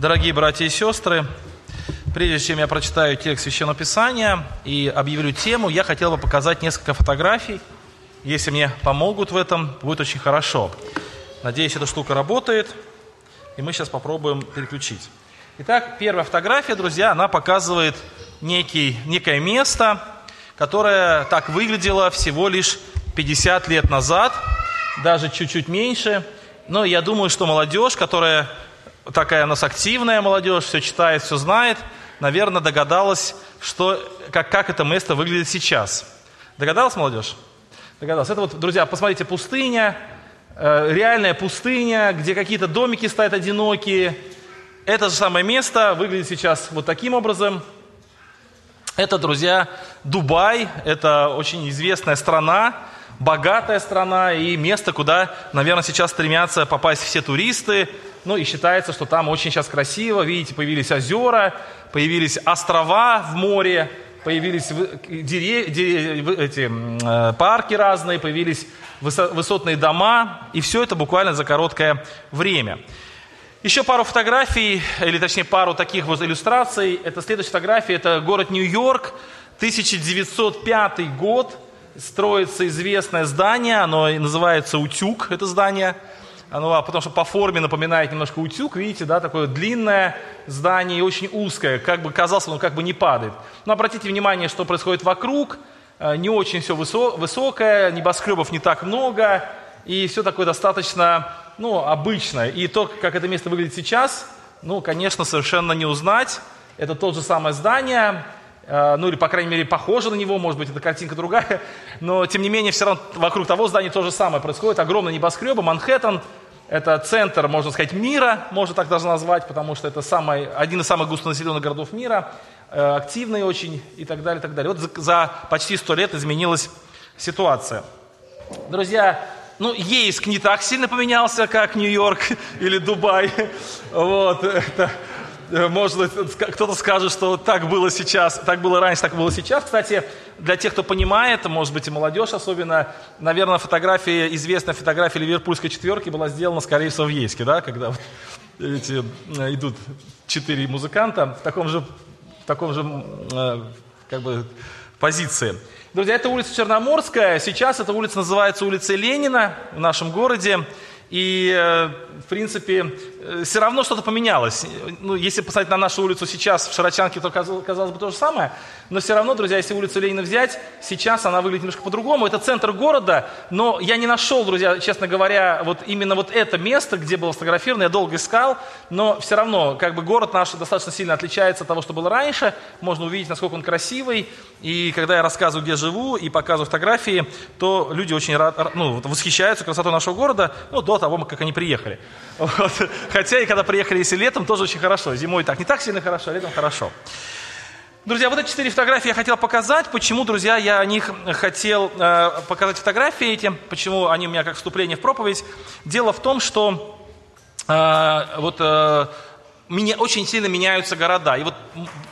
Дорогие братья и сестры, прежде чем я прочитаю текст Священного Писания и объявлю тему, я хотел бы показать несколько фотографий. Если мне помогут в этом, будет очень хорошо. Надеюсь, эта штука работает, и мы сейчас попробуем переключить. Итак, первая фотография, друзья, она показывает некий, некое место, которое так выглядело всего лишь 50 лет назад, даже чуть-чуть меньше. Но я думаю, что молодежь, которая такая у нас активная молодежь, все читает, все знает, наверное, догадалась, что, как, как это место выглядит сейчас. Догадалась молодежь? Догадалась. Это вот, друзья, посмотрите, пустыня, э, реальная пустыня, где какие-то домики стоят одинокие. Это же самое место выглядит сейчас вот таким образом. Это, друзья, Дубай, это очень известная страна, богатая страна и место, куда, наверное, сейчас стремятся попасть все туристы, ну и считается, что там очень сейчас красиво. Видите, появились озера, появились острова в море, появились дерев... Дерев... эти, э, парки разные, появились высотные дома. И все это буквально за короткое время. Еще пару фотографий, или точнее пару таких вот иллюстраций. Это следующая фотография, это город Нью-Йорк, 1905 год. Строится известное здание, оно называется «Утюг», это здание – оно, а потому что по форме напоминает немножко утюг, видите, да, такое длинное здание и очень узкое, как бы казалось, оно как бы не падает. Но обратите внимание, что происходит вокруг, э, не очень все высокое, небоскребов не так много, и все такое достаточно, ну, обычное. И то, как это место выглядит сейчас, ну, конечно, совершенно не узнать. Это тот же самое здание, ну или, по крайней мере, похоже на него, может быть, эта картинка другая, но, тем не менее, все равно вокруг того здания то же самое происходит. Огромные небоскребы, Манхэттен, это центр, можно сказать, мира, можно так даже назвать, потому что это самый, один из самых густонаселенных городов мира, э, активный очень и так далее, и так далее. Вот за, за почти сто лет изменилась ситуация. Друзья, ну, Ейск не так сильно поменялся, как Нью-Йорк или Дубай. Вот, это, Э, может, кто-то скажет, что так было сейчас, так было раньше, так было сейчас. Кстати, для тех, кто понимает, может быть и молодежь особенно, наверное, фотография, известная фотография ливерпульской четверки была сделана, скорее всего, в Ейске, да, когда эти, э, идут четыре музыканта в таком же, в таком же э, как бы, позиции. Друзья, это улица Черноморская, сейчас эта улица называется улица Ленина в нашем городе. И, в принципе, все равно что-то поменялось. Ну, если посмотреть на нашу улицу сейчас в Широчанке, то казалось бы то же самое. Но все равно, друзья, если улицу Ленина взять, сейчас она выглядит немножко по-другому. Это центр города, но я не нашел, друзья, честно говоря, вот именно вот это место, где было сфотографировано, я долго искал, но все равно, как бы город наш достаточно сильно отличается от того, что было раньше. Можно увидеть, насколько он красивый. И когда я рассказываю, где живу, и показываю фотографии, то люди очень рад, ну, восхищаются красотой нашего города, ну, до того, как они приехали. Вот. Хотя и когда приехали, если летом, тоже очень хорошо. Зимой так не так сильно хорошо, а летом хорошо. Друзья, вот эти четыре фотографии я хотел показать. Почему, друзья, я о них хотел э, показать фотографии эти, почему они у меня как вступление в проповедь. Дело в том, что э, вот э, меня, очень сильно меняются города. И вот,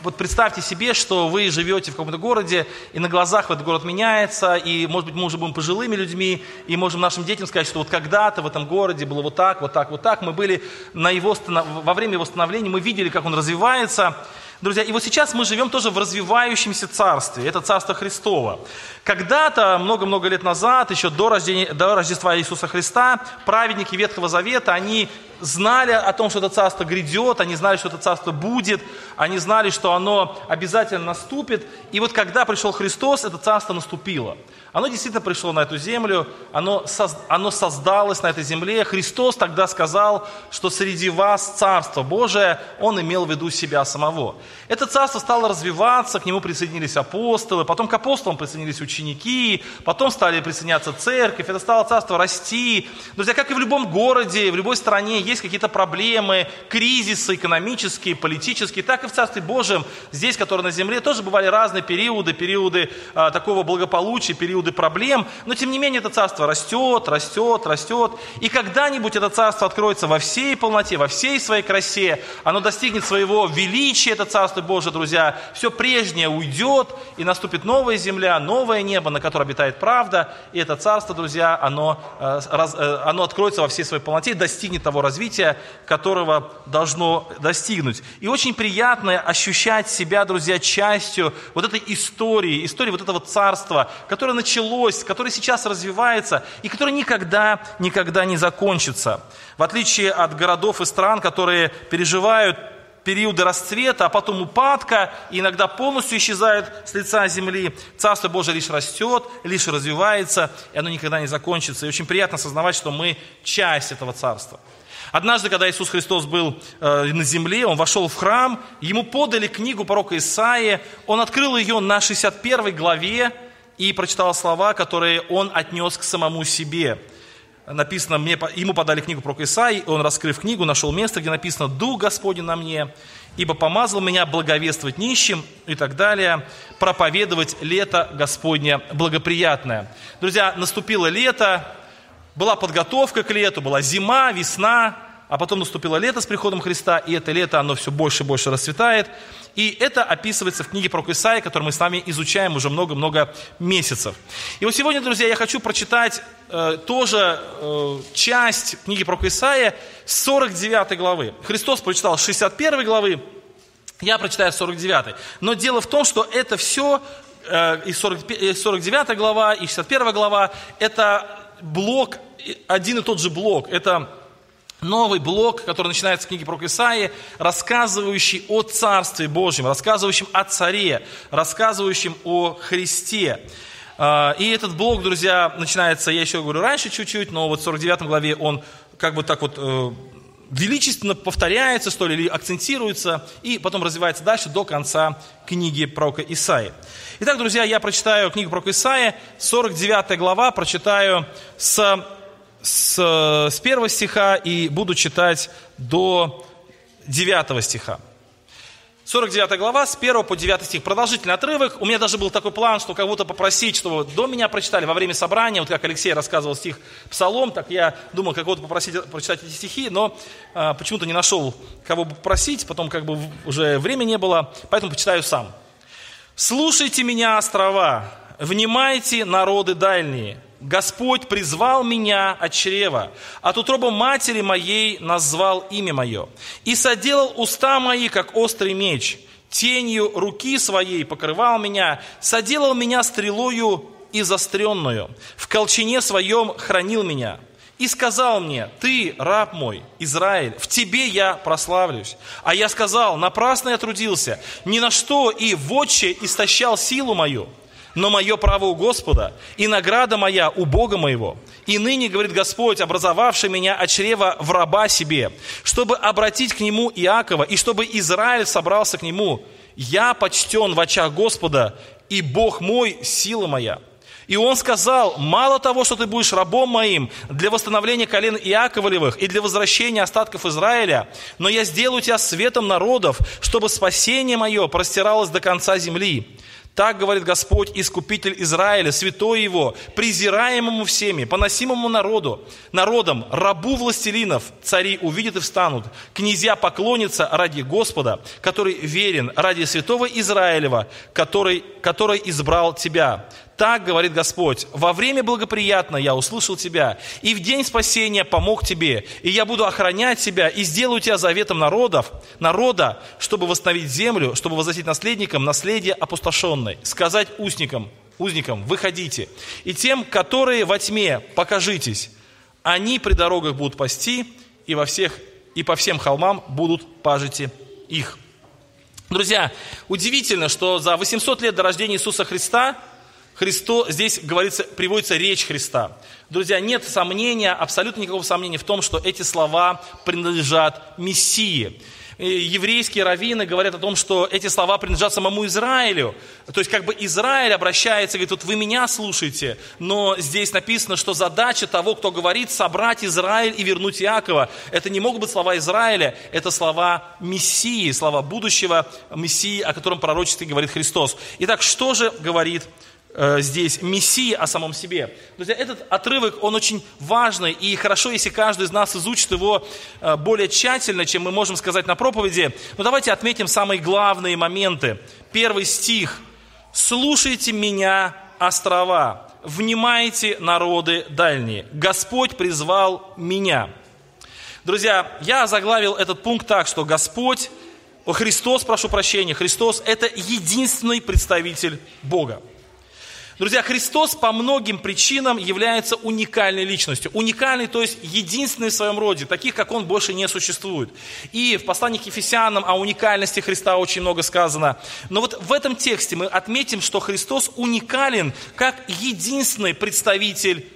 вот представьте себе, что вы живете в каком-то городе, и на глазах этот город меняется, и, может быть, мы уже будем пожилыми людьми, и можем нашим детям сказать, что вот когда-то в этом городе было вот так, вот так, вот так. Мы были на его, во время его становления, мы видели, как он развивается. Друзья, и вот сейчас мы живем тоже в развивающемся царстве. Это царство Христово. Когда-то, много-много лет назад, еще до, рождения, до Рождества Иисуса Христа, праведники Ветхого Завета, они знали о том, что это царство грядет, они знали, что это царство будет, они знали, что оно обязательно наступит. И вот когда пришел Христос, это царство наступило. Оно действительно пришло на эту землю, оно, оно создалось на этой земле. Христос тогда сказал, что среди вас Царство Божие, Он имел в виду себя самого. Это царство стало развиваться, к нему присоединились апостолы, потом к апостолам присоединились ученики, потом стали присоединяться церковь, это стало царство расти. Друзья, как и в любом городе, в любой стране есть какие-то проблемы, кризисы экономические, политические, так и в Царстве Божьем, здесь, которое на земле, тоже бывали разные периоды, периоды а, такого благополучия, периоды проблем, но тем не менее это царство растет, растет, растет. И когда-нибудь это царство откроется во всей полноте, во всей своей красе, оно достигнет своего величия, это Царство Божие, друзья, все прежнее уйдет, и наступит новая земля, новое небо, на котором обитает правда, и это Царство, друзья, оно, э, э, оно откроется во всей своей полноте и достигнет того развития, которого должно достигнуть. И очень приятно ощущать себя, друзья, частью вот этой истории, истории вот этого царства, которое началось, которое сейчас развивается и которое никогда, никогда не закончится. В отличие от городов и стран, которые переживают периоды расцвета, а потом упадка, и иногда полностью исчезают с лица земли. Царство Божие лишь растет, лишь развивается, и оно никогда не закончится. И очень приятно осознавать, что мы часть этого царства. Однажды, когда Иисус Христос был э, на земле, Он вошел в храм, Ему подали книгу пророка Исаии, Он открыл ее на 61 главе и прочитал слова, которые Он отнес к самому себе – написано, мне, ему подали книгу про Исаи, он, раскрыв книгу, нашел место, где написано «Дух Господень на мне, ибо помазал меня благовествовать нищим» и так далее, проповедовать лето Господне благоприятное. Друзья, наступило лето, была подготовка к лету, была зима, весна, а потом наступило лето с приходом Христа, и это лето, оно все больше и больше расцветает. И это описывается в книге про Исаия, которую мы с вами изучаем уже много-много месяцев. И вот сегодня, друзья, я хочу прочитать э, тоже э, часть книги про Исаия с 49 главы. Христос прочитал с 61 главы, я прочитаю 49. Но дело в том, что это все, э, и 40, 49 глава, и 61 глава, это блок, один и тот же блок. Это новый блок, который начинается с книги про Исаии, рассказывающий о Царстве Божьем, рассказывающим о Царе, рассказывающим о Христе. А, и этот блок, друзья, начинается, я еще говорю, раньше чуть-чуть, но вот в 49 главе он как бы так вот э, величественно повторяется, что ли, или акцентируется, и потом развивается дальше до конца книги пророка Исаии. Итак, друзья, я прочитаю книгу пророка Исаия, 49 глава, прочитаю с с, с первого стиха и буду читать до 9 стиха. 49 глава, с 1 по 9 стих. Продолжительный отрывок. У меня даже был такой план, что кого-то попросить, чтобы до меня прочитали во время собрания. Вот как Алексей рассказывал стих Псалом, так я думал кого-то попросить прочитать эти стихи, но а, почему-то не нашел, кого попросить. Потом как бы уже времени не было, поэтому почитаю сам. «Слушайте меня, острова, внимайте, народы дальние». Господь призвал меня от чрева, от утробы матери моей назвал имя мое, и соделал уста мои, как острый меч, тенью руки своей покрывал меня, соделал меня стрелою и застренную, в колчине своем хранил меня, и сказал мне, ты, раб мой, Израиль, в тебе я прославлюсь. А я сказал, напрасно я трудился, ни на что и в истощал силу мою но мое право у Господа, и награда моя у Бога моего. И ныне, говорит Господь, образовавший меня от чрева в раба себе, чтобы обратить к нему Иакова, и чтобы Израиль собрался к нему. Я почтен в очах Господа, и Бог мой – сила моя. И он сказал, мало того, что ты будешь рабом моим для восстановления колен Иаковлевых и для возвращения остатков Израиля, но я сделаю тебя светом народов, чтобы спасение мое простиралось до конца земли. Так говорит Господь, Искупитель Израиля, святой его, презираемому всеми, поносимому народу, народам, рабу властелинов, цари увидят и встанут, князья поклонятся ради Господа, который верен, ради святого Израилева, который, который избрал тебя. Так говорит Господь, во время благоприятно я услышал тебя, и в день спасения помог тебе, и я буду охранять тебя, и сделаю тебя заветом народов, народа, чтобы восстановить землю, чтобы возвратить наследникам наследие опустошенное, сказать узникам, узникам, выходите, и тем, которые во тьме, покажитесь, они при дорогах будут пасти, и, во всех, и по всем холмам будут пажити их. Друзья, удивительно, что за 800 лет до рождения Иисуса Христа – Христо, здесь говорится, приводится речь Христа. Друзья, нет сомнения, абсолютно никакого сомнения в том, что эти слова принадлежат Мессии. Еврейские раввины говорят о том, что эти слова принадлежат самому Израилю. То есть как бы Израиль обращается и говорит, вот вы меня слушаете, но здесь написано, что задача того, кто говорит, собрать Израиль и вернуть Иакова. Это не могут быть слова Израиля, это слова Мессии, слова будущего Мессии, о котором пророчестве говорит Христос. Итак, что же говорит э, здесь Мессии о самом себе. Друзья, этот отрывок, он очень важный, и хорошо, если каждый из нас изучит его э, более тщательно, чем мы можем сказать на проповеди. Но давайте отметим самые главные моменты. Первый стих. «Слушайте меня, острова, внимайте, народы дальние. Господь призвал меня». Друзья, я заглавил этот пункт так, что Господь, Христос, прошу прощения, Христос – это единственный представитель Бога. Друзья, Христос по многим причинам является уникальной личностью. Уникальный, то есть единственный в своем роде, таких, как Он, больше не существует. И в послании к Ефесянам о уникальности Христа очень много сказано. Но вот в этом тексте мы отметим, что Христос уникален как единственный представитель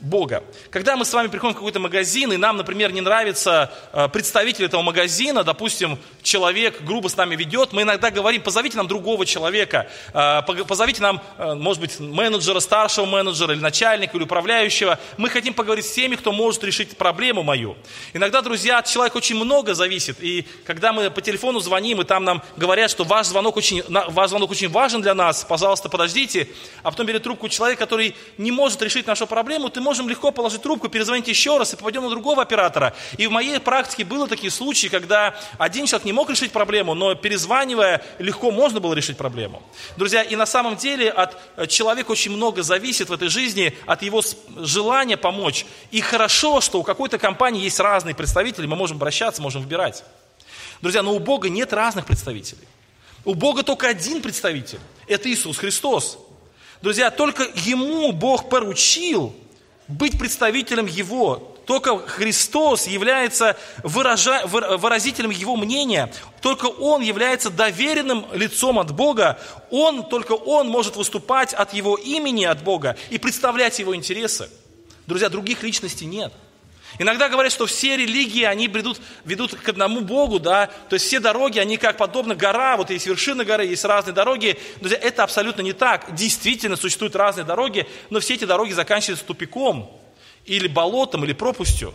Бога. Когда мы с вами приходим в какой-то магазин, и нам, например, не нравится э, представитель этого магазина, допустим, человек грубо с нами ведет, мы иногда говорим, позовите нам другого человека, э, позовите нам, э, может быть, менеджера, старшего менеджера, или начальника, или управляющего. Мы хотим поговорить с теми, кто может решить проблему мою. Иногда, друзья, от человека очень много зависит, и когда мы по телефону звоним, и там нам говорят, что ваш звонок очень, ваш звонок очень важен для нас, пожалуйста, подождите, а потом берет трубку человек, который не может решить нашу проблему, ты можем легко положить трубку, перезвонить еще раз и попадем на другого оператора. И в моей практике было такие случаи, когда один человек не мог решить проблему, но перезванивая, легко можно было решить проблему. Друзья, и на самом деле от э, человека очень много зависит в этой жизни, от его желания помочь. И хорошо, что у какой-то компании есть разные представители, мы можем обращаться, можем выбирать. Друзья, но у Бога нет разных представителей. У Бога только один представитель. Это Иисус Христос. Друзья, только Ему Бог поручил быть представителем Его. Только Христос является выража, выразителем Его мнения. Только Он является доверенным лицом от Бога. Он, только Он может выступать от Его имени от Бога и представлять Его интересы. Друзья, других личностей нет. Иногда говорят, что все религии, они ведут, ведут к одному Богу, да, то есть все дороги, они как подобно гора, вот есть вершины горы, есть разные дороги. Друзья, это абсолютно не так. Действительно существуют разные дороги, но все эти дороги заканчиваются тупиком, или болотом, или пропастью.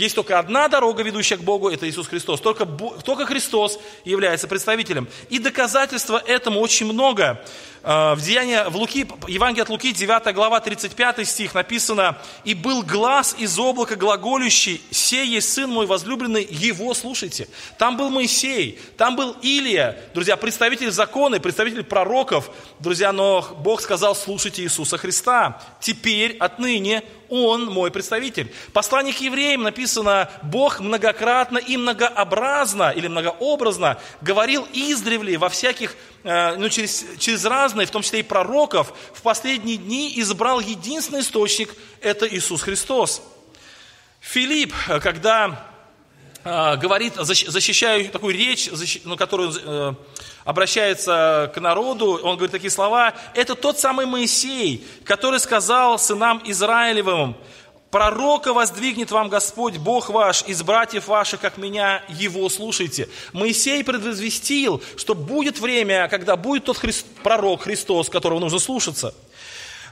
Есть только одна дорога, ведущая к Богу, это Иисус Христос. Только, только Христос является представителем. И доказательства этому очень много. А, в Деянии, в Луки, Евангелие от Луки, 9 глава, 35 стих написано, «И был глаз из облака глаголющий, сей есть Сын мой возлюбленный, его слушайте». Там был Моисей, там был Илия, друзья, представитель закона, представитель пророков, друзья, но Бог сказал, слушайте Иисуса Христа. Теперь, отныне, он мой представитель. Послание к евреям написано, Бог многократно и многообразно или многообразно говорил издревле во всяких Э, ну, через, через разные, в том числе и пророков, в последние дни избрал единственный источник, это Иисус Христос. Филипп, э, когда говорит, защищая такую речь, защищ, ну, которую э, обращается к народу, он говорит такие слова, это тот самый Моисей, который сказал сынам Израилевым, Пророка воздвигнет вам Господь, Бог ваш, из братьев ваших, как меня, его слушайте. Моисей предвозвестил, что будет время, когда будет тот Христ, пророк Христос, которого нужно слушаться.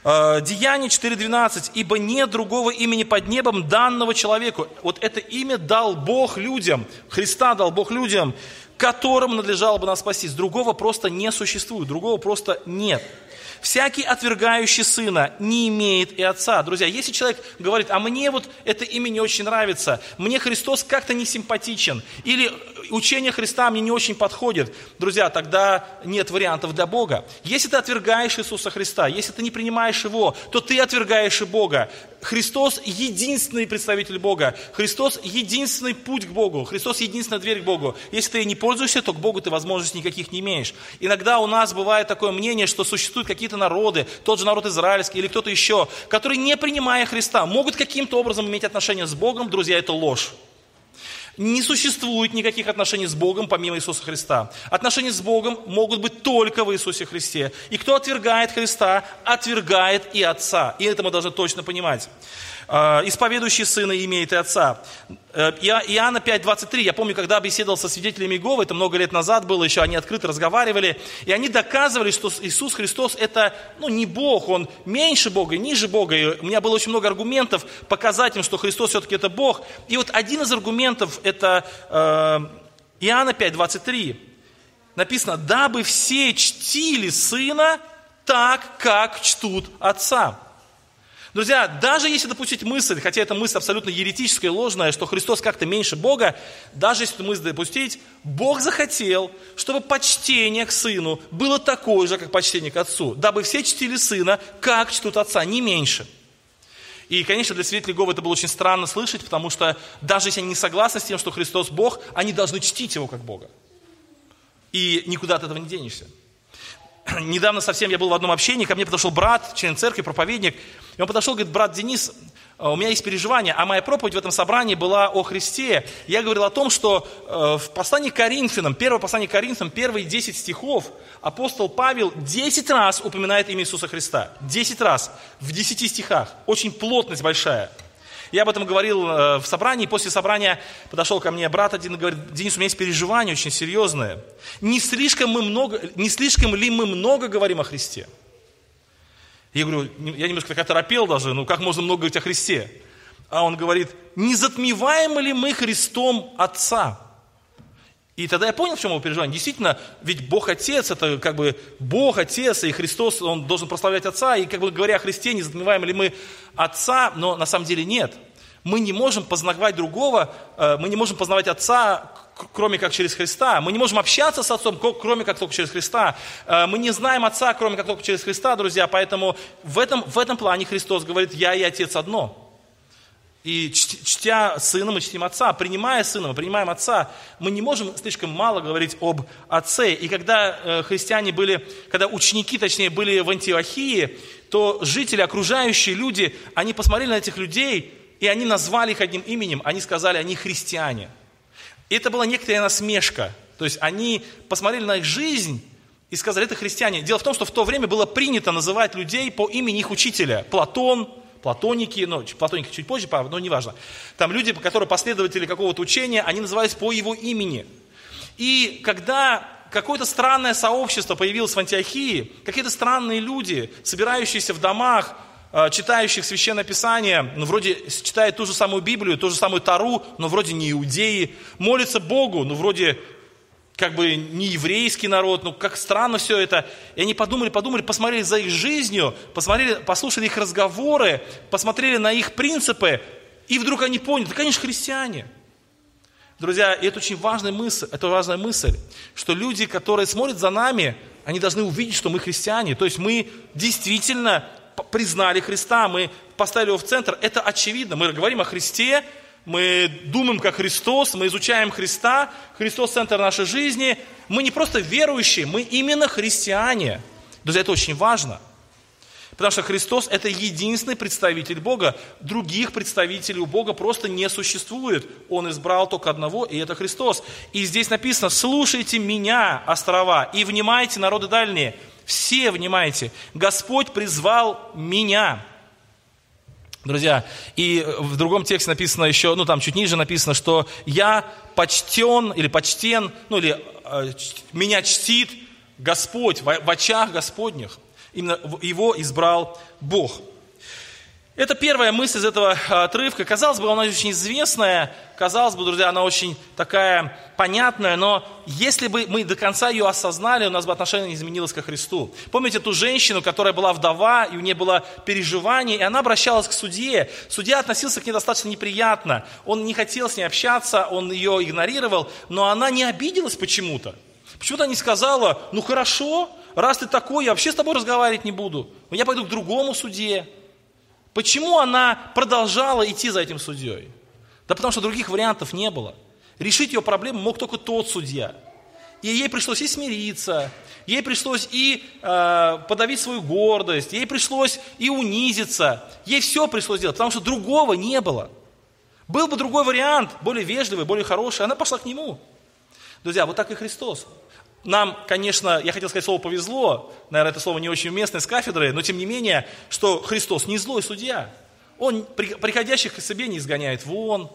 Э, Деяние 4.12. «Ибо нет другого имени под небом, данного человеку». Вот это имя дал Бог людям, Христа дал Бог людям, которым надлежало бы нас спастись. Другого просто не существует, другого просто нет. Всякий отвергающий сына не имеет и отца. Друзья, если человек говорит, а мне вот это имя не очень нравится, мне Христос как-то не симпатичен, или учение Христа мне не очень подходит, друзья, тогда нет вариантов для Бога. Если ты отвергаешь Иисуса Христа, если ты не принимаешь Его, то ты отвергаешь и Бога. Христос единственный представитель Бога. Христос единственный путь к Богу. Христос единственная дверь к Богу. Если ты не пользуешься, то к Богу ты возможностей никаких не имеешь. Иногда у нас бывает такое мнение, что существуют какие-то народы, тот же народ израильский или кто-то еще, которые, не принимая Христа, могут каким-то образом иметь отношения с Богом. Друзья, это ложь. Не существует никаких отношений с Богом помимо Иисуса Христа. Отношения с Богом могут быть только в Иисусе Христе. И кто отвергает Христа, отвергает и Отца. И это мы должны точно понимать. А, исповедующий сына имеет и отца. Э, Иоанна 5.23, я помню, когда беседовал со свидетелями Иеговы, это много лет назад было, еще они открыто разговаривали, и они доказывали, что Иисус Христос это ну, не Бог, Он меньше Бога, ниже Бога. И у меня было очень много аргументов показать им, что Христос все-таки это Бог. И вот один из аргументов это э, Иоанна 5.23. Написано, дабы все чтили Сына, так, как чтут Отца. Друзья, даже если допустить мысль, хотя эта мысль абсолютно еретическая ложная, что Христос как-то меньше Бога, даже если эту мысль допустить, Бог захотел, чтобы почтение к Сыну было такое же, как почтение к Отцу, дабы все чтили Сына, как чтут Отца, не меньше. И, конечно, для свидетелей Иеговы это было очень странно слышать, потому что даже если они не согласны с тем, что Христос Бог, они должны чтить Его как Бога. И никуда от этого не денешься. Недавно совсем я был в одном общении, ко мне подошел брат, член церкви, проповедник, и он подошел, говорит, брат Денис, у меня есть переживания, а моя проповедь в этом собрании была о Христе. Я говорил о том, что э, в послании к Коринфянам, первое послание к Коринфянам, первые 10 стихов, апостол Павел 10 раз упоминает имя Иисуса Христа. 10 раз, в 10 стихах. Очень плотность большая. Я об этом говорил э, в собрании, после собрания подошел ко мне брат один и говорит, Денис, у меня есть переживание очень серьезное. Не слишком, мы много, не слишком ли мы много говорим о Христе? Я говорю, я немножко так оторопел даже, ну как можно много говорить о Христе? А он говорит, не затмеваем ли мы Христом Отца? И тогда я понял, в чем его переживание. Действительно, ведь Бог Отец, это как бы Бог Отец, и Христос, Он должен прославлять Отца, и как бы говоря о Христе, не затмеваем ли мы Отца, но на самом деле нет. Мы не можем познавать другого, э, мы не можем познавать Отца, кроме как через Христа. Мы не можем общаться с Отцом, кроме как только через Христа. Э, мы не знаем Отца, кроме как только через Христа, друзья. Поэтому в этом, в этом плане Христос говорит, я и Отец одно. И чтя Сына, мы чтим Отца. Принимая Сына, мы принимаем Отца. Мы не можем слишком мало говорить об Отце. И когда э, христиане были, когда ученики, точнее, были в Антиохии, то жители, окружающие люди, они посмотрели на этих людей, и они назвали их одним именем. Они сказали, они христиане. И это была некоторая насмешка. То есть они посмотрели на их жизнь и сказали, это христиане. Дело в том, что в то время было принято называть людей по имени их учителя. Платон, платоники, ну, платоники чуть позже, но неважно. Там люди, которые последователи какого-то учения, они назывались по его имени. И когда какое-то странное сообщество появилось в Антиохии, какие-то странные люди, собирающиеся в домах, Э, читающих Священное Писание, ну, вроде читает ту же самую Библию, ту же самую Тару, но вроде не иудеи, молится Богу, ну, вроде как бы не еврейский народ, ну, как странно все это. И они подумали, подумали, посмотрели за их жизнью, посмотрели, послушали их разговоры, посмотрели на их принципы, и вдруг они поняли, да, конечно, христиане. Друзья, и это очень важная мысль, это важная мысль, что люди, которые смотрят за нами, они должны увидеть, что мы христиане. То есть мы действительно признали Христа, мы поставили его в центр, это очевидно. Мы говорим о Христе, мы думаем как Христос, мы изучаем Христа, Христос – центр нашей жизни. Мы не просто верующие, мы именно христиане. Друзья, это очень важно. Потому что Христос – это единственный представитель Бога. Других представителей у Бога просто не существует. Он избрал только одного, и это Христос. И здесь написано «Слушайте меня, острова, и внимайте, народы дальние». Все, внимайте, Господь призвал меня. Друзья, и в другом тексте написано еще, ну там чуть ниже написано, что я почтен или почтен, ну или э, меня чтит Господь в, в очах Господних. Именно его избрал Бог. Это первая мысль из этого а, отрывка. Казалось бы, она очень известная, казалось бы, друзья, она очень такая понятная, но если бы мы до конца ее осознали, у нас бы отношение изменилось ко Христу. Помните ту женщину, которая была вдова, и у нее было переживание, и она обращалась к судье. Судья относился к ней достаточно неприятно. Он не хотел с ней общаться, он ее игнорировал, но она не обиделась почему-то. Почему-то не сказала, ну хорошо, раз ты такой, я вообще с тобой разговаривать не буду. Я пойду к другому судье. Почему она продолжала идти за этим судьей? Да потому что других вариантов не было. Решить ее проблему мог только тот судья. И ей пришлось и смириться, ей пришлось и э, подавить свою гордость, ей пришлось и унизиться, ей все пришлось делать, потому что другого не было. Был бы другой вариант, более вежливый, более хороший, она пошла к нему. Друзья, вот так и Христос. Нам, конечно, я хотел сказать слово «повезло», наверное, это слово не очень уместное с кафедры, но тем не менее, что Христос не злой судья. Он приходящих к себе не изгоняет вон,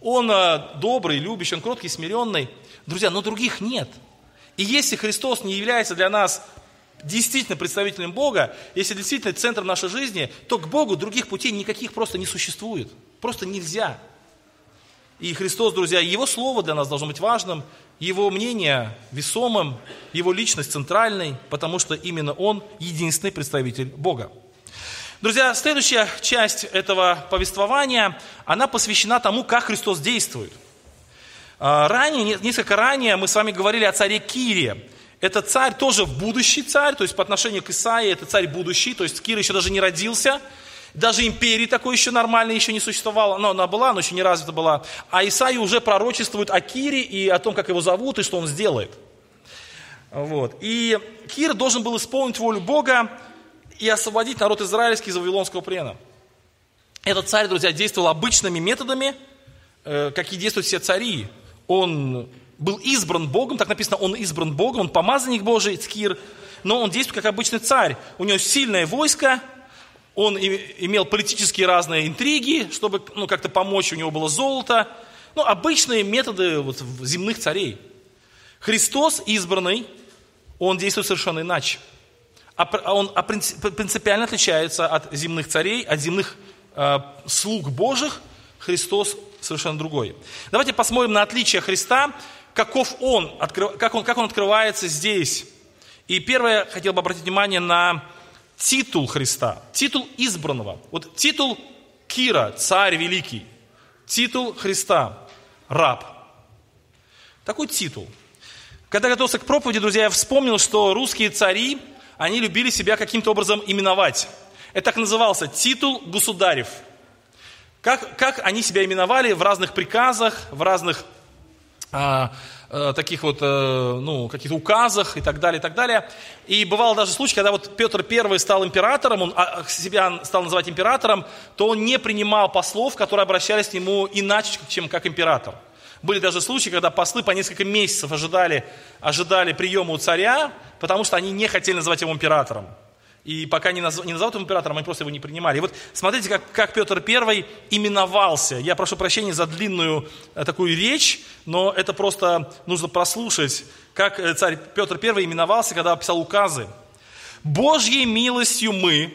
он э, добрый, любящий, он кроткий, смиренный. Друзья, но других нет. И если Христос не является для нас действительно представителем Бога, если действительно центр нашей жизни, то к Богу других путей никаких просто не существует. Просто нельзя. И Христос, друзья, Его Слово для нас должно быть важным, Его мнение весомым, Его личность центральной, потому что именно Он единственный представитель Бога. Друзья, следующая часть этого повествования, она посвящена тому, как Христос действует. А, ранее, несколько ранее мы с вами говорили о царе Кире. Это царь тоже будущий царь, то есть по отношению к Исаии это царь будущий, то есть Кир еще даже не родился, даже империи такой еще нормальной еще не существовало, но она была, но еще не развита была. А Исаия уже пророчествует о Кире и о том, как его зовут и что он сделает. Вот. И Кир должен был исполнить волю Бога и освободить народ израильский из Вавилонского плена. Этот царь, друзья, действовал обычными методами, э, как и действуют все цари. Он был избран Богом, так написано, он избран Богом, он помазанник Божий, Цкир, но он действует как обычный царь. У него сильное войско, он имел политические разные интриги, чтобы ну, как-то помочь, у него было золото. Ну, обычные методы вот, земных царей. Христос избранный, он действует совершенно иначе. А, а он принципиально отличается от земных царей, от земных э, слуг Божьих. Христос совершенно другой. Давайте посмотрим на отличие Христа каков он, как он, как он открывается здесь. И первое, хотел бы обратить внимание на титул Христа, титул избранного. Вот титул Кира, царь великий, титул Христа, раб. Такой титул. Когда готовился к проповеди, друзья, я вспомнил, что русские цари, они любили себя каким-то образом именовать. Это так назывался титул государев. Как, как они себя именовали в разных приказах, в разных таких вот, а, ну, каких-то указах и так далее, и так далее. И бывало даже случай, когда вот Петр I стал императором, он а, себя стал называть императором, то он не принимал послов, которые обращались к нему иначе, чем как император. Были даже случаи, когда послы по несколько месяцев ожидали, ожидали приема у царя, потому что они не хотели называть его императором. И пока не, назов, не назовут его императором, они просто его не принимали. И вот смотрите, как, как Петр I именовался. Я прошу прощения за длинную э, такую речь, но это просто нужно прослушать, как э, царь Петр I именовался, когда писал указы. «Божьей милостью мы,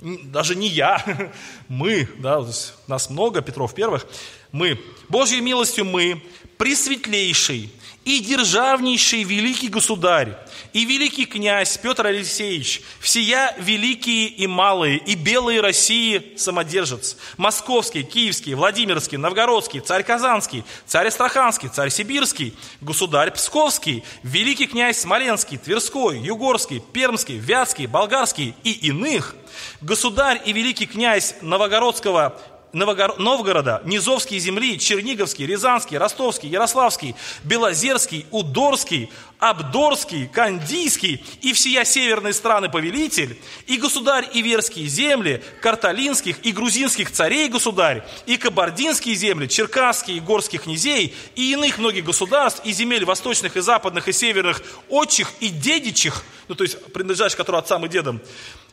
даже не я, мы, да, нас много, Петров первых, мы, Божьей милостью мы, пресветлейший и державнейший великий государь, и великий князь Петр Алексеевич, всея великие и малые, и белые России самодержец, московский, киевский, Владимирский, новгородский, царь Казанский, царь Астраханский, царь Сибирский, государь Псковский, великий князь Смоленский, Тверской, Югорский, Пермский, Вятский, Болгарский и иных, государь и великий князь Новогородского Новгорода, Низовские земли, Черниговский, Рязанский, Ростовский, Ярославский, Белозерский, Удорский, Абдорский, Кандийский и всея северные страны повелитель, и государь Иверские земли, Карталинских и грузинских царей государь, и кабардинские земли, черкасские и горских князей, и иных многих государств, и земель восточных и западных и северных, отчих и дедичих, ну то есть принадлежащих которым отцам и дедам,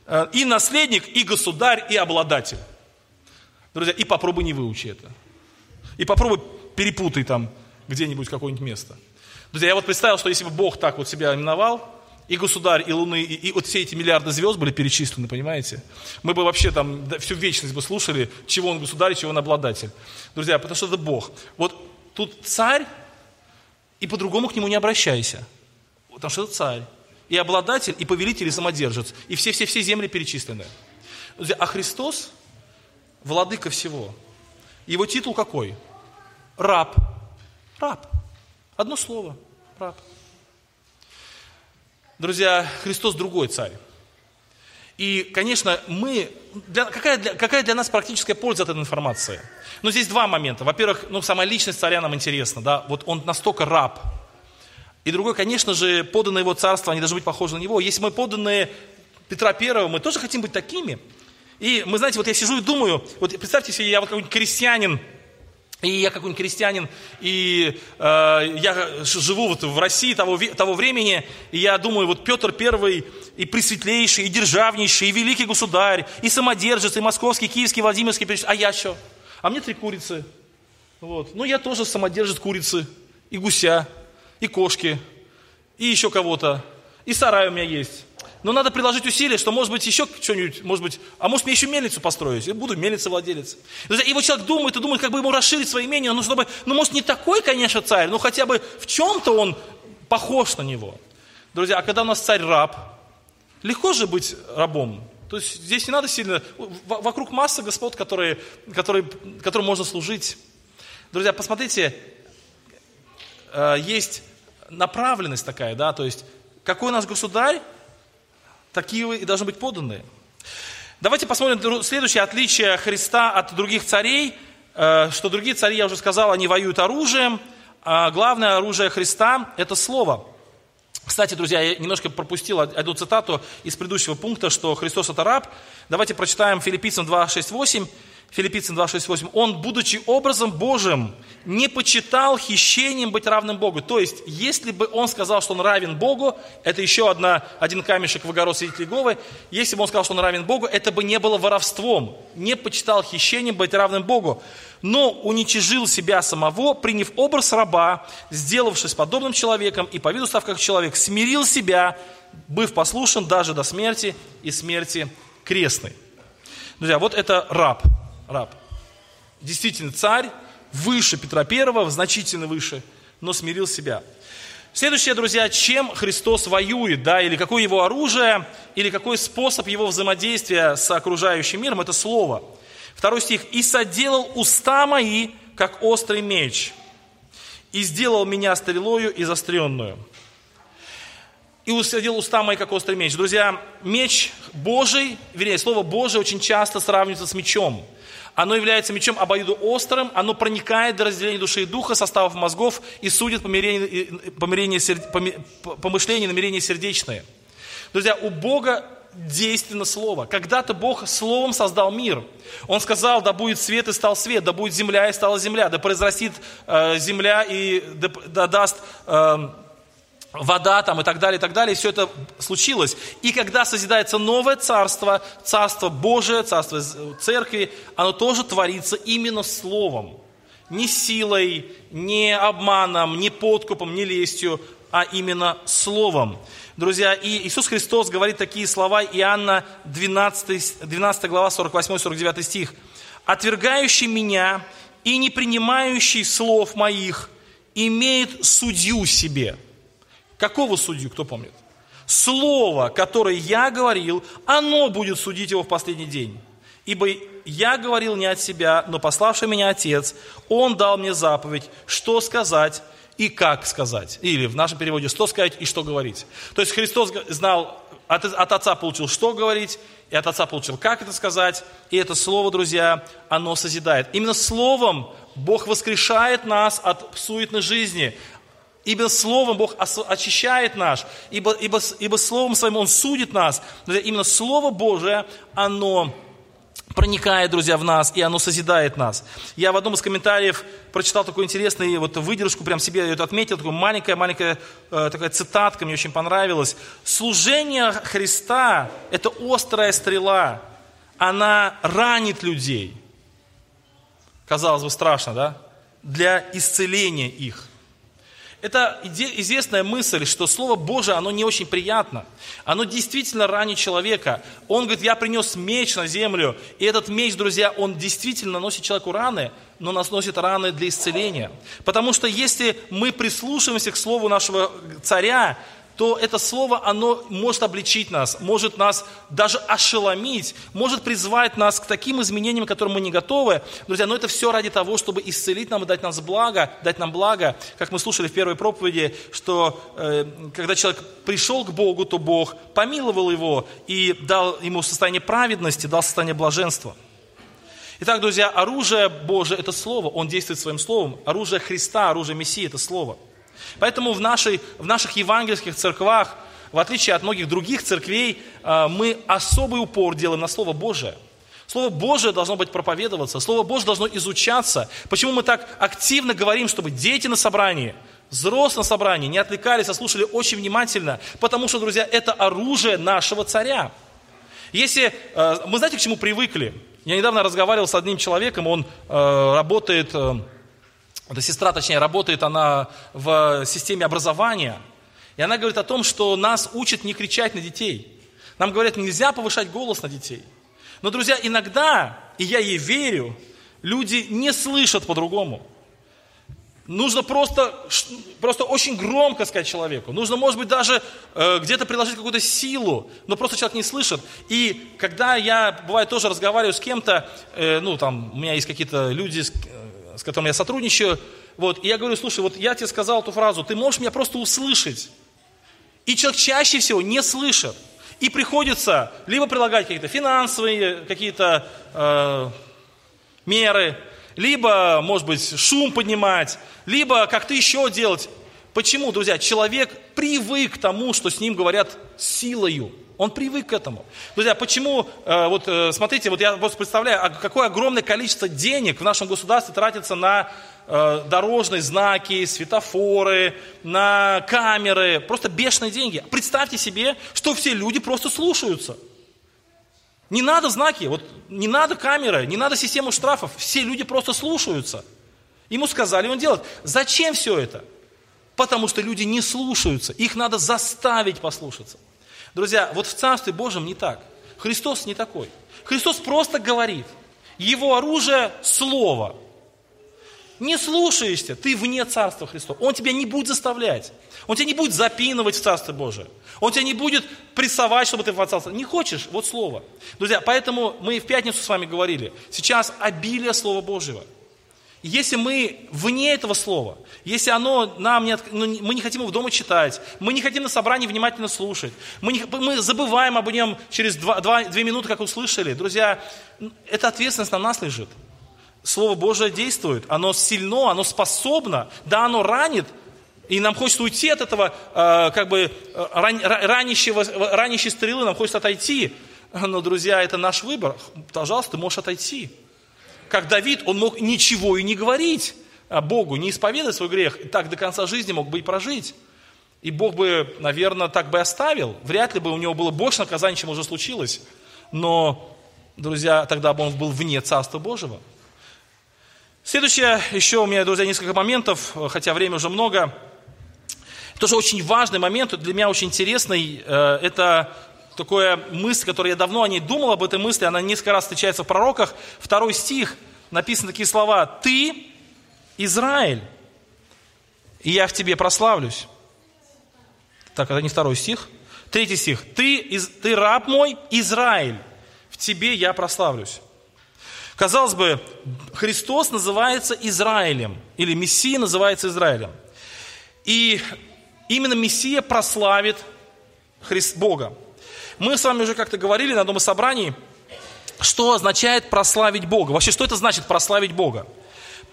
э, и наследник, и государь, и обладатель. Друзья, и попробуй не выучи это. И попробуй перепутай там где-нибудь какое-нибудь место. Друзья, я вот представил, что если бы Бог так вот себя именовал, и государь, и луны, и, и вот все эти миллиарды звезд были перечислены, понимаете? Мы бы вообще там всю вечность бы слушали, чего он государь, чего он обладатель. Друзья, потому что это Бог. Вот тут царь, и по-другому к нему не обращайся. Потому что это царь. И обладатель, и повелитель, и самодержец. И все-все-все земли перечислены. Друзья, а Христос, владыка всего. Его титул какой? Раб. Раб. Одно слово. Раб. Друзья, Христос другой царь. И, конечно, мы, для, какая, для, какая для нас практическая польза от этой информации? Ну, здесь два момента. Во-первых, ну, сама личность царя нам интересна, да, вот он настолько раб. И другой, конечно же, поданные его царства, они должны быть похожи на него. Если мы поданные Петра Первого, мы тоже хотим быть такими – и мы, знаете, вот я сижу и думаю, вот представьте себе, я вот какой-нибудь крестьянин, и я какой-нибудь крестьянин, и э, я живу вот в России того, того времени, и я думаю, вот Петр Первый, и пресветлейший, и державнейший, и великий государь, и самодержец, и московский, киевский, владимирский, а я что? А мне три курицы. Вот. Ну, я тоже самодержец курицы, и гуся, и кошки, и еще кого-то, и сарай у меня есть. Но надо приложить усилия, что может быть еще что-нибудь, может быть, а может мне еще мельницу построить, и буду мельница владелец. И вот человек думает и думает, как бы ему расширить свои имение, ну чтобы, ну может не такой, конечно, царь, но хотя бы в чем-то он похож на него. Друзья, а когда у нас царь раб, легко же быть рабом. То есть здесь не надо сильно, вокруг масса господ, которые, которые, которым можно служить. Друзья, посмотрите, э, есть направленность такая, да, то есть какой у нас государь, такие и должны быть поданные. Давайте посмотрим следующее отличие Христа от других царей, э, что другие цари, я уже сказал, они воюют оружием, а главное оружие Христа – это Слово. Кстати, друзья, я немножко пропустил одну цитату из предыдущего пункта, что Христос – это раб. Давайте прочитаем Филиппийцам 2, 6, 8. Филиппийцам 2, 6, 8. Он, будучи образом Божьим, не почитал хищением быть равным Богу. То есть, если бы он сказал, что он равен Богу, это еще одна, один камешек в огород свидетелей Иеговы, если бы он сказал, что он равен Богу, это бы не было воровством. Не почитал хищением быть равным Богу. Но уничижил себя самого, приняв образ раба, сделавшись подобным человеком и по виду став как человек, смирил себя, быв послушен даже до смерти и смерти крестной. Друзья, вот это раб – раб. Действительно, царь выше Петра Первого, значительно выше, но смирил себя. Следующее, друзья, чем Христос воюет, да, или какое его оружие, или какой способ его взаимодействия с окружающим миром, это слово. Второй стих. «И соделал уста мои, как острый меч, и сделал меня стрелою и застренную» и усадил уста мои, как острый меч. Друзья, меч Божий, вернее, слово Божие очень часто сравнивается с мечом. Оно является мечом обоюдоострым, оно проникает до разделения души и духа, составов мозгов и судит помирение, помирение, помышления и намерения сердечные. Друзья, у Бога действенно Слово. Когда-то Бог Словом создал мир. Он сказал, да будет свет и стал свет, да будет земля и стала земля, да произрастит э, земля и да, да даст... Э, вода там и так далее, и так далее, и все это случилось. И когда созидается новое царство, царство Божие, царство церкви, оно тоже творится именно словом. Не силой, не обманом, не подкупом, не лестью, а именно словом. Друзья, и Иисус Христос говорит такие слова, Иоанна 12, 12 глава, 48-49 стих. «Отвергающий меня и не принимающий слов моих имеет судью себе». Какого судью, кто помнит? Слово, которое я говорил, оно будет судить его в последний день. Ибо я говорил не от себя, но пославший меня Отец, Он дал мне заповедь, что сказать и как сказать. Или в нашем переводе, что сказать и что говорить. То есть Христос знал, от, от Отца получил, что говорить, и от Отца получил, как это сказать. И это Слово, друзья, оно созидает. Именно Словом Бог воскрешает нас от суетной жизни, Ибо Словом Бог очищает наш, ибо, ибо, ибо Словом Своим Он судит нас. Именно Слово Божие, оно проникает, друзья, в нас, и оно созидает нас. Я в одном из комментариев прочитал такую интересную вот выдержку, прям себе это отметил, такую маленькая-маленькая э, такая цитатка, мне очень понравилась. Служение Христа – это острая стрела, она ранит людей. Казалось бы, страшно, да? Для исцеления их. Это известная мысль, что Слово Божие, оно не очень приятно. Оно действительно ранит человека. Он говорит, я принес меч на землю, и этот меч, друзья, он действительно наносит человеку раны, но нас носит раны для исцеления. Потому что если мы прислушиваемся к Слову нашего царя, то это слово, оно может обличить нас, может нас даже ошеломить, может призвать нас к таким изменениям, к которым мы не готовы. Друзья, но это все ради того, чтобы исцелить нам и дать нам благо, дать нам благо. Как мы слушали в первой проповеди, что э, когда человек пришел к Богу, то Бог помиловал его и дал ему состояние праведности, дал состояние блаженства. Итак, друзья, оружие Божие – это Слово, Он действует своим Словом. Оружие Христа, оружие Мессии – это Слово – Поэтому в, нашей, в наших евангельских церквах, в отличие от многих других церквей, а, мы особый упор делаем на Слово Божие. Слово Божие должно быть проповедоваться, Слово Божие должно изучаться. Почему мы так активно говорим, чтобы дети на собрании, взрослые на собрании не отвлекались, а слушали очень внимательно? Потому что, друзья, это оружие нашего царя. Если, а, мы знаете, к чему привыкли? Я недавно разговаривал с одним человеком, он а, работает эта сестра, точнее, работает она в системе образования, и она говорит о том, что нас учат не кричать на детей. Нам говорят, нельзя повышать голос на детей. Но, друзья, иногда, и я ей верю, люди не слышат по-другому. Нужно просто, просто очень громко сказать человеку. Нужно, может быть, даже э, где-то приложить какую-то силу, но просто человек не слышит. И когда я, бывает, тоже разговариваю с кем-то, э, ну, там, у меня есть какие-то люди, с, с которыми я сотрудничаю, вот, и я говорю, слушай, вот я тебе сказал эту фразу, ты можешь меня просто услышать. И человек чаще всего не слышит. И приходится либо прилагать какие-то финансовые, какие-то э, меры, либо, может быть, шум поднимать, либо как-то еще делать. Почему, друзья? Человек привык к тому, что с ним говорят силою. Он привык к этому. Друзья, почему, э, вот э, смотрите, вот я просто представляю, а какое огромное количество денег в нашем государстве тратится на э, дорожные знаки, светофоры, на камеры, просто бешеные деньги. Представьте себе, что все люди просто слушаются – не надо знаки, вот не надо камеры, не надо систему штрафов. Все люди просто слушаются. Ему сказали, он делает. Зачем все это? Потому что люди не слушаются. Их надо заставить послушаться. Друзья, вот в Царстве Божьем не так. Христос не такой. Христос просто говорит. Его оружие – слово. Не слушаешься, ты вне Царства Христова. Он тебя не будет заставлять. Он тебя не будет запинывать в Царство Божие. Он тебя не будет прессовать, чтобы ты ввадцался. Не хочешь? Вот слово. Друзья, поэтому мы в пятницу с вами говорили. Сейчас обилие Слова Божьего. Если мы вне этого слова, если оно нам не, ну, мы не хотим его дома читать, мы не хотим на собрании внимательно слушать, мы, не, мы забываем об нем через два, два, две минуты, как услышали, друзья, эта ответственность на нас лежит. Слово Божие действует, оно сильно, оно способно, да, оно ранит, и нам хочется уйти от этого, э, как бы, э, ран, ранящего, ранящей стрелы, нам хочется отойти. Но, друзья, это наш выбор. Пожалуйста, ты можешь отойти. Как Давид, он мог ничего и не говорить Богу, не исповедать свой грех. И так до конца жизни мог бы и прожить. И Бог бы, наверное, так бы оставил. Вряд ли бы у него было больше наказаний, чем уже случилось. Но, друзья, тогда бы он был вне Царства Божьего. Следующее, еще у меня, друзья, несколько моментов, хотя время уже много. Тоже очень важный момент, для меня очень интересный, э, это такая мысль, которую я давно о ней думал, об этой мысли, она несколько раз встречается в пророках. Второй стих, написаны такие слова, «Ты, Израиль, и я в тебе прославлюсь». Так, это не второй стих. Третий стих, «Ты, ты раб мой, Израиль, в тебе я прославлюсь». Казалось бы, Христос называется Израилем, или Мессия называется Израилем. И именно Мессия прославит Христ, Бога. Мы с вами уже как-то говорили на одном из собраний, что означает прославить Бога. Вообще, что это значит прославить Бога?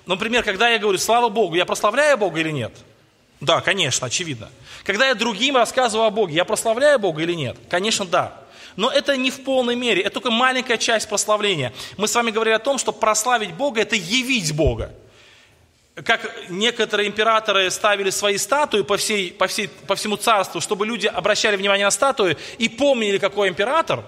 Например, когда я говорю «Слава Богу», я прославляю Бога или нет? Да, конечно, очевидно. Когда я другим рассказываю о Боге, я прославляю Бога или нет? Конечно, да. Но это не в полной мере, это только маленькая часть прославления. Мы с вами говорили о том, что прославить Бога – это явить Бога как некоторые императоры ставили свои статуи по, всей, по, всей, по всему царству, чтобы люди обращали внимание на статуи и помнили, какой император,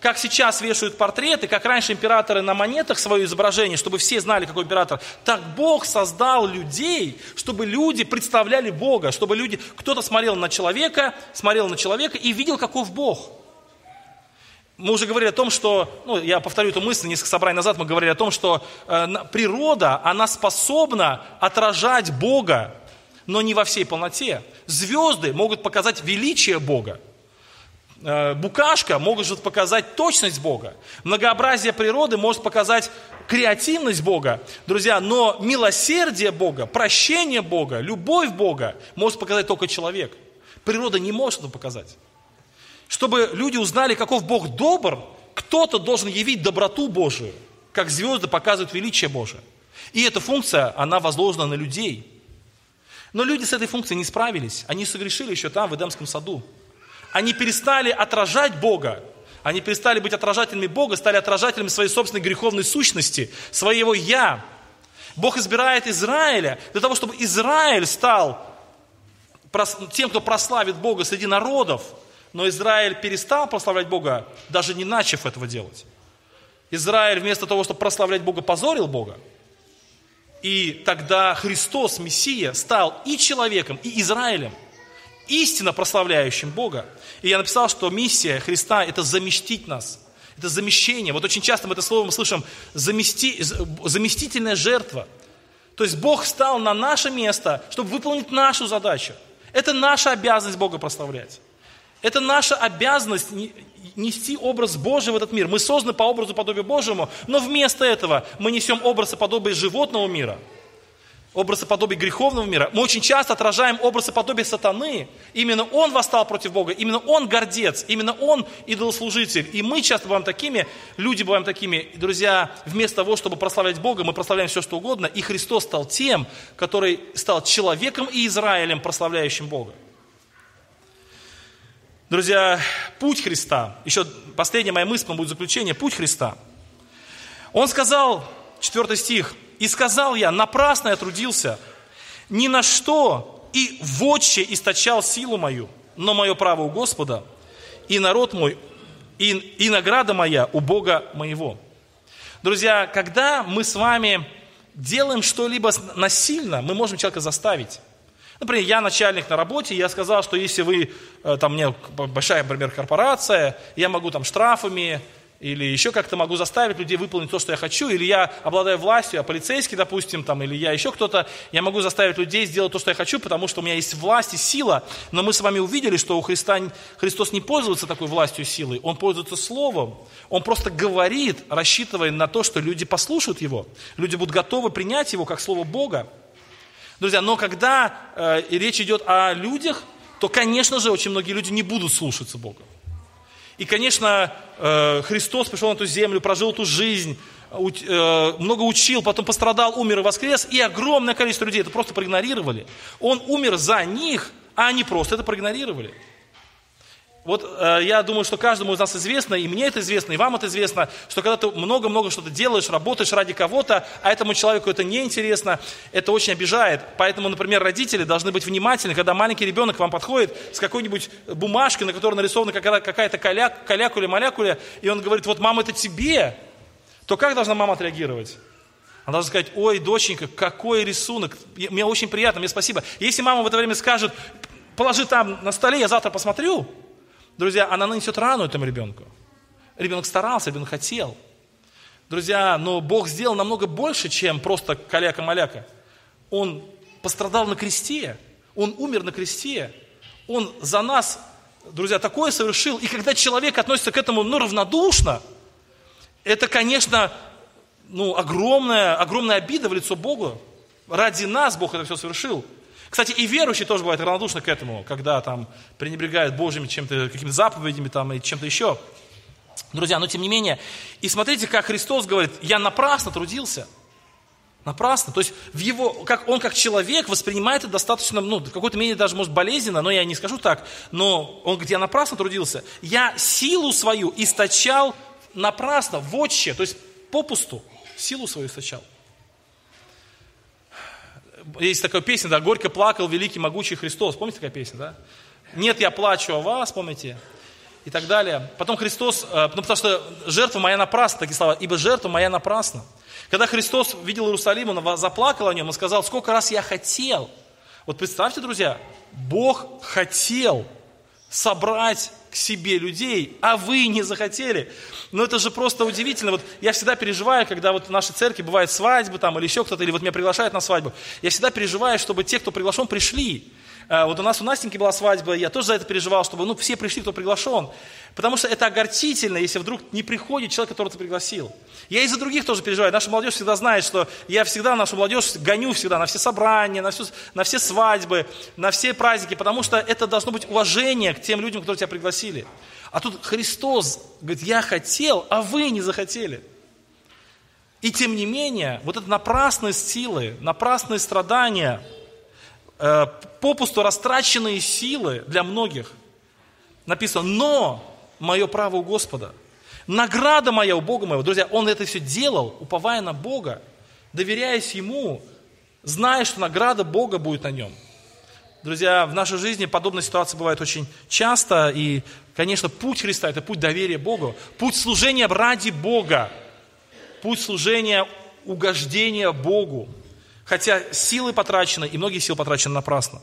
как сейчас вешают портреты, как раньше императоры на монетах свое изображение, чтобы все знали, какой император, так Бог создал людей, чтобы люди представляли Бога, чтобы люди, кто-то смотрел на человека, смотрел на человека и видел, каков Бог – мы уже говорили о том, что, ну, я повторю эту мысль, несколько собраний назад мы говорили о том, что э, природа, она способна отражать Бога, но не во всей полноте. Звезды могут показать величие Бога. Э, букашка может показать точность Бога. Многообразие природы может показать креативность Бога. Друзья, но милосердие Бога, прощение Бога, любовь Бога может показать только человек. Природа не может это показать. Чтобы люди узнали, каков Бог добр, кто-то должен явить доброту Божию, как звезды показывают величие Божие. И эта функция, она возложена на людей. Но люди с этой функцией не справились. Они согрешили еще там, в Эдемском саду. Они перестали отражать Бога. Они перестали быть отражателями Бога, стали отражателями своей собственной греховной сущности, своего «я». Бог избирает Израиля для того, чтобы Израиль стал тем, кто прославит Бога среди народов – но Израиль перестал прославлять Бога, даже не начав этого делать. Израиль вместо того, чтобы прославлять Бога, позорил Бога. И тогда Христос, Мессия, стал и человеком, и Израилем. истинно прославляющим Бога. И я написал, что миссия Христа – это заместить нас. Это замещение. Вот очень часто мы это слово мы слышим замести, заместительная жертва. То есть Бог встал на наше место, чтобы выполнить нашу задачу. Это наша обязанность Бога прославлять. Это наша обязанность нести образ Божий в этот мир. Мы созданы по образу подобию Божьему, но вместо этого мы несем образ и подобие животного мира – образ и подобие греховного мира, мы очень часто отражаем образ и подобие сатаны. Именно он восстал против Бога, именно он гордец, именно он идолослужитель. И мы часто бываем такими, люди бываем такими. Друзья, вместо того, чтобы прославлять Бога, мы прославляем все, что угодно. И Христос стал тем, который стал человеком и Израилем, прославляющим Бога. Друзья, путь Христа, еще последняя моя мысль будет заключение, путь Христа. Он сказал, 4 стих, и сказал я, напрасно я трудился, ни на что и в отче источал силу мою, но мое право у Господа, и народ мой, и, и награда моя у Бога моего. Друзья, когда мы с вами делаем что-либо насильно, мы можем человека заставить. Например, я начальник на работе, я сказал, что если вы, э, там, мне большая, например, корпорация, я могу там штрафами, или еще как-то могу заставить людей выполнить то, что я хочу, или я обладаю властью, а полицейский, допустим, там, или я еще кто-то, я могу заставить людей сделать то, что я хочу, потому что у меня есть власть и сила, но мы с вами увидели, что у Христа, Христос не пользуется такой властью и силой, Он пользуется Словом, Он просто говорит, рассчитывая на то, что люди послушают Его, люди будут готовы принять Его как Слово Бога. Друзья, но когда э, речь идет о людях, то, конечно же, очень многие люди не будут слушаться Бога. И, конечно, э, Христос пришел на эту землю, прожил эту жизнь, э, много учил, потом пострадал, умер и воскрес, и огромное количество людей это просто проигнорировали. Он умер за них, а они просто это проигнорировали. Вот э, я думаю, что каждому из нас известно, и мне это известно, и вам это известно, что когда ты много-много что-то делаешь, работаешь ради кого-то, а этому человеку это неинтересно, это очень обижает. Поэтому, например, родители должны быть внимательны, когда маленький ребенок к вам подходит с какой-нибудь бумажкой, на которой нарисована какая-то каляк, калякуля, молекуля, и он говорит, вот мама, это тебе, то как должна мама отреагировать? Она должна сказать, ой, доченька, какой рисунок, мне очень приятно, мне спасибо. Если мама в это время скажет, положи там на столе, я завтра посмотрю, Друзья, она нанесет рану этому ребенку. Ребенок старался, ребенок хотел. Друзья, но Бог сделал намного больше, чем просто каляка-маляка. Он пострадал на кресте, Он умер на кресте, Он за нас, друзья, такое совершил. И когда человек относится к этому ну, равнодушно, это, конечно, ну, огромная, огромная обида в лицо Богу. Ради нас Бог это все совершил. Кстати, и верующие тоже бывают равнодушны к этому, когда там пренебрегают Божьими чем-то, какими-то заповедями там и чем-то еще. Друзья, но тем не менее, и смотрите, как Христос говорит, я напрасно трудился. Напрасно. То есть в его, как, он как человек воспринимает это достаточно, ну, в какой-то мере даже, может, болезненно, но я не скажу так. Но он говорит, я напрасно трудился. Я силу свою источал напрасно, в отче, то есть попусту. Силу свою источал есть такая песня, да, «Горько плакал великий могучий Христос». Помните такая песня, да? «Нет, я плачу о вас», помните? И так далее. Потом Христос, э, ну, потому что жертва моя напрасна, такие слова, ибо жертва моя напрасна. Когда Христос видел Иерусалим, он заплакал о нем и сказал, сколько раз я хотел. Вот представьте, друзья, Бог хотел собрать себе людей, а вы не захотели. Ну это же просто удивительно. Вот я всегда переживаю, когда вот в нашей церкви бывают свадьбы там или еще кто-то, или вот меня приглашают на свадьбу. Я всегда переживаю, чтобы те, кто приглашен, пришли. А, вот у нас у Настеньки была свадьба, я тоже за это переживал, чтобы ну, все пришли, кто приглашен. Потому что это огорчительно, если вдруг не приходит человек, которого ты пригласил. Я и за других тоже переживаю. Наша молодежь всегда знает, что я всегда нашу молодежь гоню всегда на все собрания, на, всю, на все свадьбы, на все праздники, потому что это должно быть уважение к тем людям, которые тебя пригласили. А тут Христос говорит, я хотел, а вы не захотели. И тем не менее, вот это напрасность силы, напрасные страдания – э, попусту растраченные силы для многих. Написано, но мое право у Господа. Награда моя у Бога моего. Друзья, он это все делал, уповая на Бога, доверяясь Ему, зная, что награда Бога будет на нем. Друзья, в нашей жизни подобная ситуация бывает очень часто, и, конечно, путь Христа – это путь доверия Богу, путь служения ради Бога, путь служения угождения Богу хотя силы потрачены, и многие силы потрачены напрасно.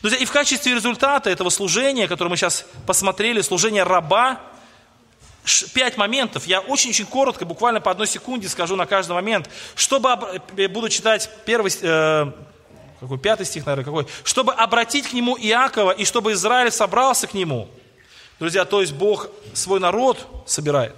Друзья, и в качестве результата этого служения, которое мы сейчас посмотрели, служение раба, пять моментов. Я очень-очень коротко, буквально по одной секунде скажу на каждый момент. Чтобы, буду читать первый, э, какой, пятый стих, наверное, какой. Чтобы обратить к нему Иакова, и чтобы Израиль собрался к нему. Друзья, то есть Бог свой народ собирает.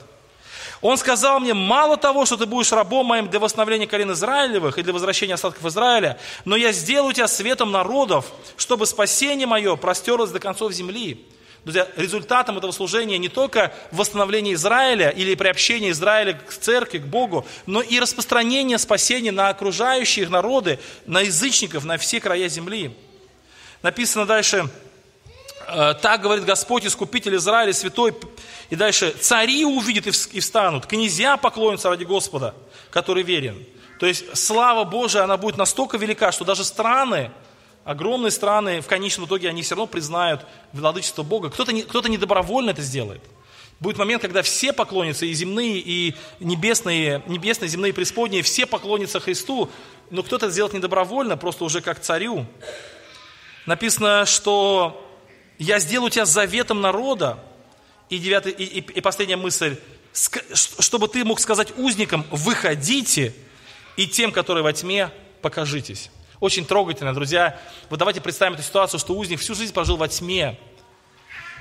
Он сказал мне, мало того, что ты будешь рабом моим для восстановления колен Израилевых и для возвращения остатков Израиля, но я сделаю тебя светом народов, чтобы спасение мое простерлось до концов земли. Друзья, результатом этого служения не только восстановление Израиля или приобщение Израиля к церкви, к Богу, но и распространение спасения на окружающие народы, на язычников, на все края земли. Написано дальше, «Э, так говорит Господь, Искупитель Израиля, Святой. И дальше, цари увидят и встанут, князья поклонятся ради Господа, который верен. То есть слава Божия, она будет настолько велика, что даже страны, огромные страны, в конечном итоге они все равно признают владычество Бога. Кто-то не, кто недобровольно это сделает. Будет момент, когда все поклонятся, и земные, и небесные, небесные, земные, преисподние, все поклонятся Христу, но кто-то это сделает недобровольно, просто уже как царю. Написано, что я сделаю тебя заветом народа. И, девятый, и, и, последняя мысль, чтобы ты мог сказать узникам, выходите, и тем, которые во тьме, покажитесь. Очень трогательно, друзья. Вот давайте представим эту ситуацию, что узник всю жизнь прожил во тьме,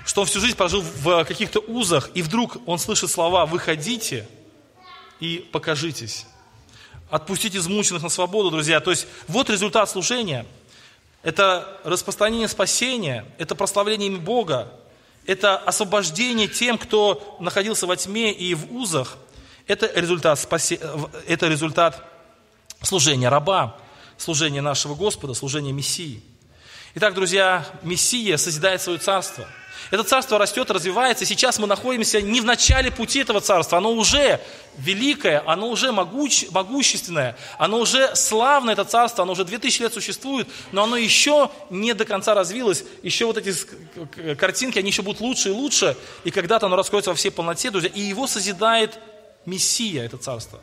что он всю жизнь прожил в каких-то узах, и вдруг он слышит слова «выходите и покажитесь». Отпустить измученных на свободу, друзья. То есть вот результат служения – это распространение спасения, это прославление имя Бога, это освобождение тем, кто находился во тьме и в узах. Это результат, спасе... это результат служения раба, служения нашего Господа, служения Мессии. Итак, друзья, Мессия созидает свое царство – это царство растет, развивается. Сейчас мы находимся не в начале пути этого царства. Оно уже великое, оно уже могуч, могущественное, оно уже славное, это царство, оно уже 2000 лет существует, но оно еще не до конца развилось. Еще вот эти картинки, они еще будут лучше и лучше, и когда-то оно раскроется во всей полноте, друзья, и его созидает Мессия, это царство.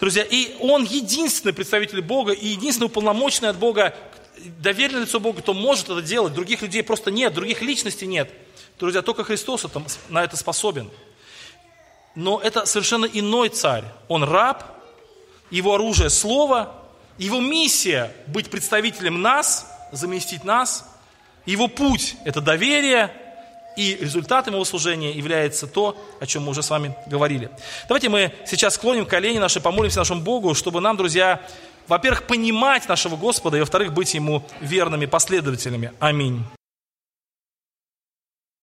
Друзья, и он единственный представитель Бога и единственный уполномоченный от Бога, доверенное лицо Богу, то может это делать. Других людей просто нет, других личностей нет. Друзья, только Христос это, на это способен. Но это совершенно иной царь. Он раб, его оружие – слово, его миссия – быть представителем нас, заместить нас. Его путь – это доверие, и результатом его служения является то, о чем мы уже с вами говорили. Давайте мы сейчас склоним колени наши, помолимся нашему Богу, чтобы нам, друзья, во-первых, понимать нашего Господа, и во-вторых, быть Ему верными последователями. Аминь.